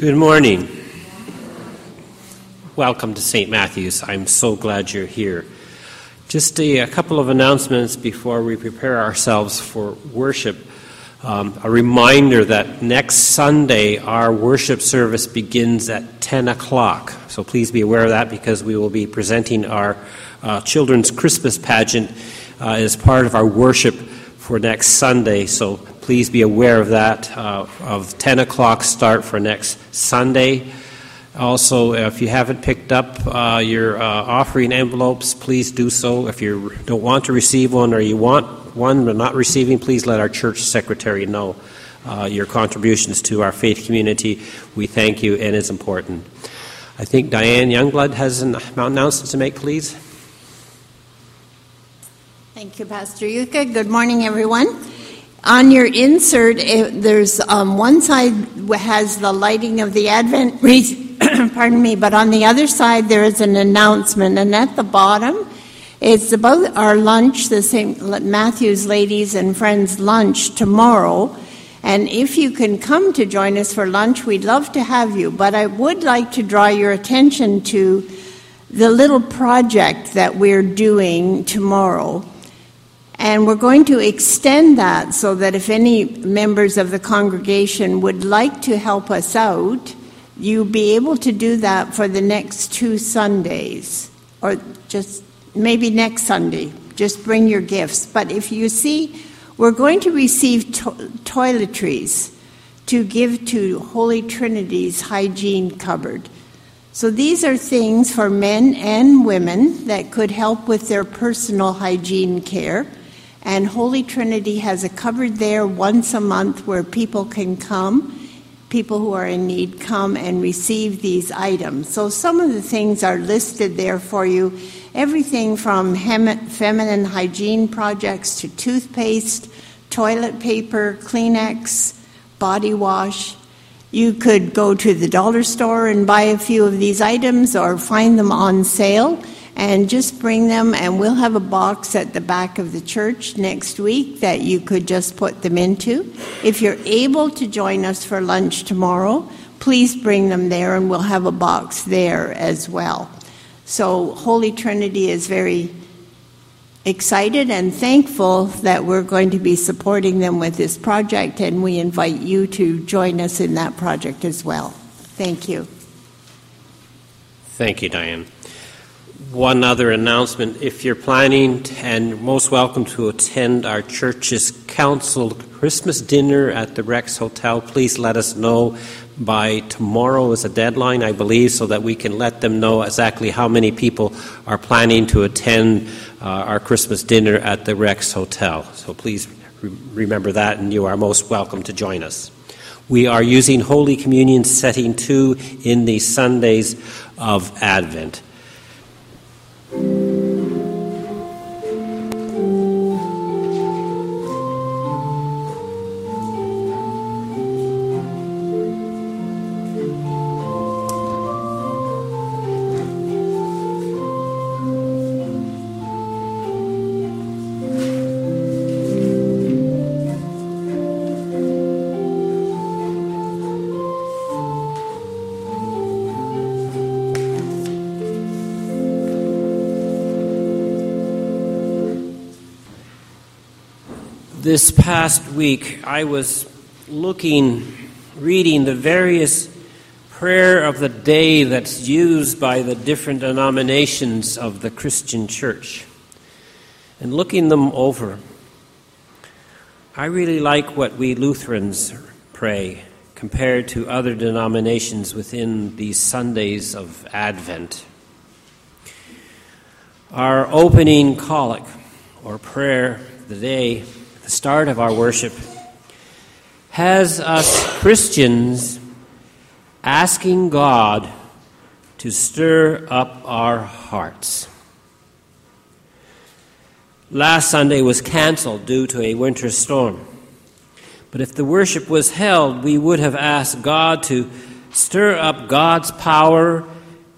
Good morning. Welcome to St. Matthew's. I'm so glad you're here. Just a, a couple of announcements before we prepare ourselves for worship. Um, a reminder that next Sunday our worship service begins at 10 o'clock. So please be aware of that because we will be presenting our uh, children's Christmas pageant uh, as part of our worship for next Sunday. So please be aware of that, uh, of 10 o'clock start for next Sunday. Also, if you haven't picked up uh, your uh, offering envelopes, please do so. If you don't want to receive one or you want one but not receiving, please let our church secretary know uh, your contributions to our faith community. We thank you and it's important. I think Diane Youngblood has an announcement to make, please. Thank you, Pastor Yuka. Good morning, everyone. On your insert, it, there's um, one side has the lighting of the Advent wreath, pardon me, but on the other side there is an announcement, and at the bottom, it's about our lunch, the St. Matthew's Ladies and Friends lunch tomorrow. And if you can come to join us for lunch, we'd love to have you. But I would like to draw your attention to the little project that we're doing tomorrow. And we're going to extend that so that if any members of the congregation would like to help us out, you'll be able to do that for the next two Sundays, or just maybe next Sunday. Just bring your gifts. But if you see, we're going to receive to- toiletries to give to Holy Trinity's hygiene cupboard. So these are things for men and women that could help with their personal hygiene care. And Holy Trinity has a cupboard there once a month where people can come, people who are in need come and receive these items. So some of the things are listed there for you everything from hem- feminine hygiene projects to toothpaste, toilet paper, Kleenex, body wash. You could go to the dollar store and buy a few of these items or find them on sale and just bring them and we'll have a box at the back of the church next week that you could just put them into. If you're able to join us for lunch tomorrow, please bring them there and we'll have a box there as well. So Holy Trinity is very excited and thankful that we're going to be supporting them with this project and we invite you to join us in that project as well. Thank you. Thank you, Diane one other announcement. If you're planning and most welcome to attend our church's council Christmas dinner at the Rex Hotel, please let us know by tomorrow is a deadline, I believe, so that we can let them know exactly how many people are planning to attend uh, our Christmas dinner at the Rex Hotel. So please re- remember that, and you are most welcome to join us. We are using Holy Communion setting two in the Sundays of Advent. This past week, I was looking, reading the various prayer of the day that's used by the different denominations of the Christian church and looking them over. I really like what we Lutherans pray compared to other denominations within these Sundays of Advent. Our opening collect or prayer of the day the start of our worship, has us Christians asking God to stir up our hearts. Last Sunday was canceled due to a winter storm. But if the worship was held, we would have asked God to stir up God's power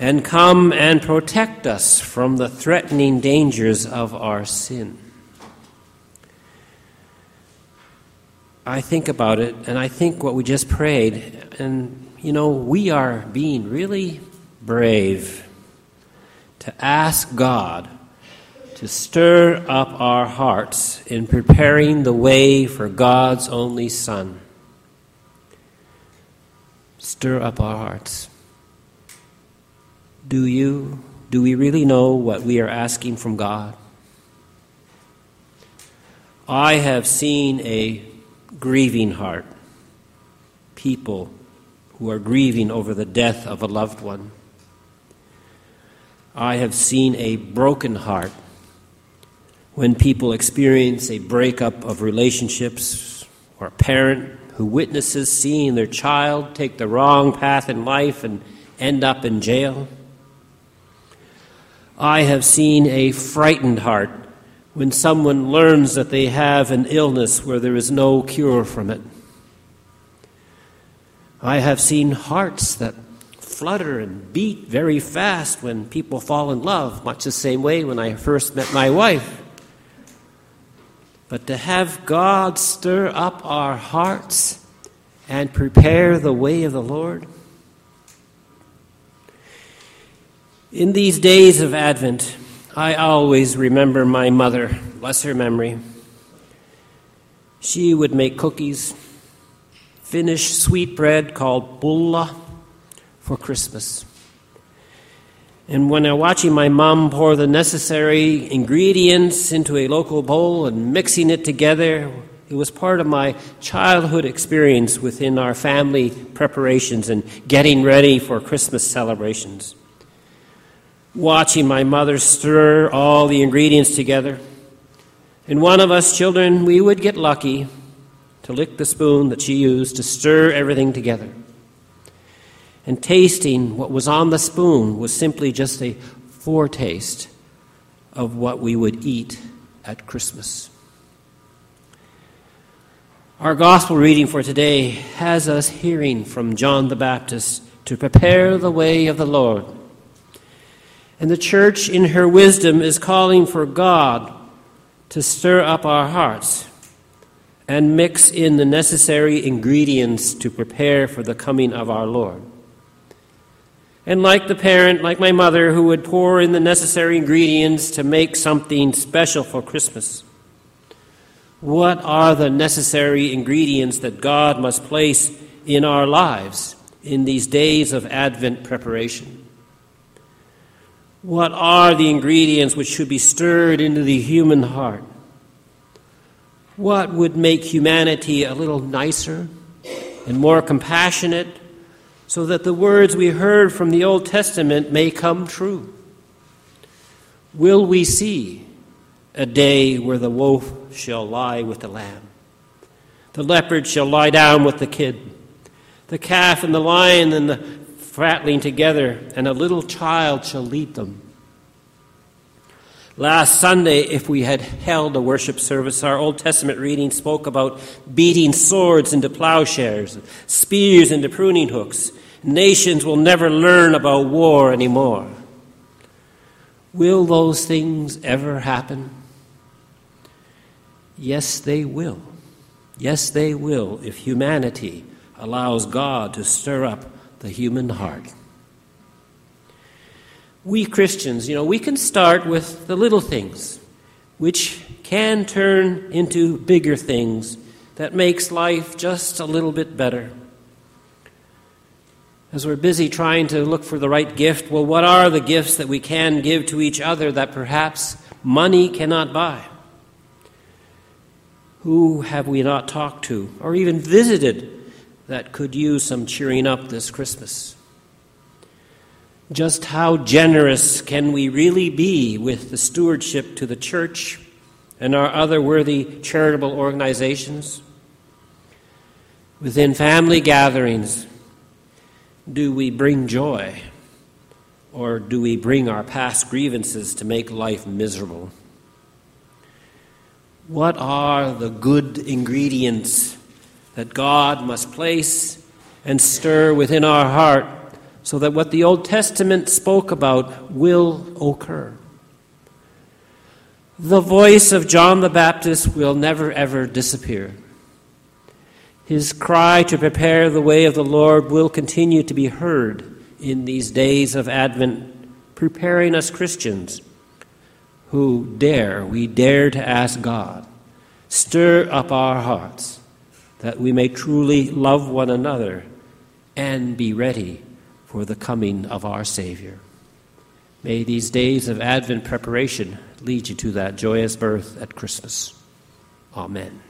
and come and protect us from the threatening dangers of our sin. I think about it and I think what we just prayed, and you know, we are being really brave to ask God to stir up our hearts in preparing the way for God's only Son. Stir up our hearts. Do you? Do we really know what we are asking from God? I have seen a grieving heart, people who are grieving over the death of a loved one. I have seen a broken heart when people experience a breakup of relationships or a parent who witnesses seeing their child take the wrong path in life and end up in jail. I have seen a frightened heart when someone learns that they have an illness where there is no cure from it. I have seen hearts that flutter and beat very fast when people fall in love, much the same way when I first met my wife. But to have God stir up our hearts and prepare the way of the Lord. In these days of Advent, I always remember my mother, bless her memory. She would make cookies, Finnish sweet bread called bulla for Christmas. And when I'm watching my mom pour the necessary ingredients into a local bowl and mixing it together, it was part of my childhood experience within our family preparations and getting ready for Christmas celebrations watching my mother stir all the ingredients together. And one of us children, we would get lucky to lick the spoon that she used to stir everything together. And tasting what was on the spoon was simply just a foretaste of what we would eat at Christmas. Our gospel reading for today has us hearing from John the Baptist to prepare the way of the Lord and the church, in her wisdom, is calling for God to stir up our hearts and mix in the necessary ingredients to prepare for the coming of our Lord. And like the parent, like my mother, who would pour in the necessary ingredients to make something special for Christmas, what are the necessary ingredients that God must place in our lives in these days of Advent preparation? What are the ingredients which should be stirred into the human heart? What would make humanity a little nicer and more compassionate so that the words we heard from the Old Testament may come true? Will we see a day where the wolf shall lie with the lamb? The leopard shall lie down with the kid. The calf and the lion and the fatling together, and a little child shall lead them. Last Sunday, if we had held a worship service, our Old Testament reading spoke about beating swords into plowshares, spears into pruning hooks. Nations will never learn about war anymore. Will those things ever happen? Yes, they will. Yes, they will if humanity allows God to stir up the human heart. We Christians, you know, we can start with the little things, which can turn into bigger things that makes life just a little bit better. As we're busy trying to look for the right gift, well, what are the gifts that we can give to each other that perhaps money cannot buy? Who have we not talked to or even visited that could use some cheering up this Christmas. Just how generous can we really be with the stewardship to the church and our other worthy charitable organizations? Within family gatherings, do we bring joy or do we bring our past grievances to make life miserable? What are the good ingredients that God must place and stir within our heart so that what the Old Testament spoke about will occur. The voice of John the Baptist will never ever disappear. His cry to prepare the way of the Lord will continue to be heard in these days of Advent, preparing us Christians who dare, we dare to ask God, stir up our hearts that we may truly love one another and be ready for the coming of our Savior. May these days of Advent preparation lead you to that joyous birth at Christmas. Amen.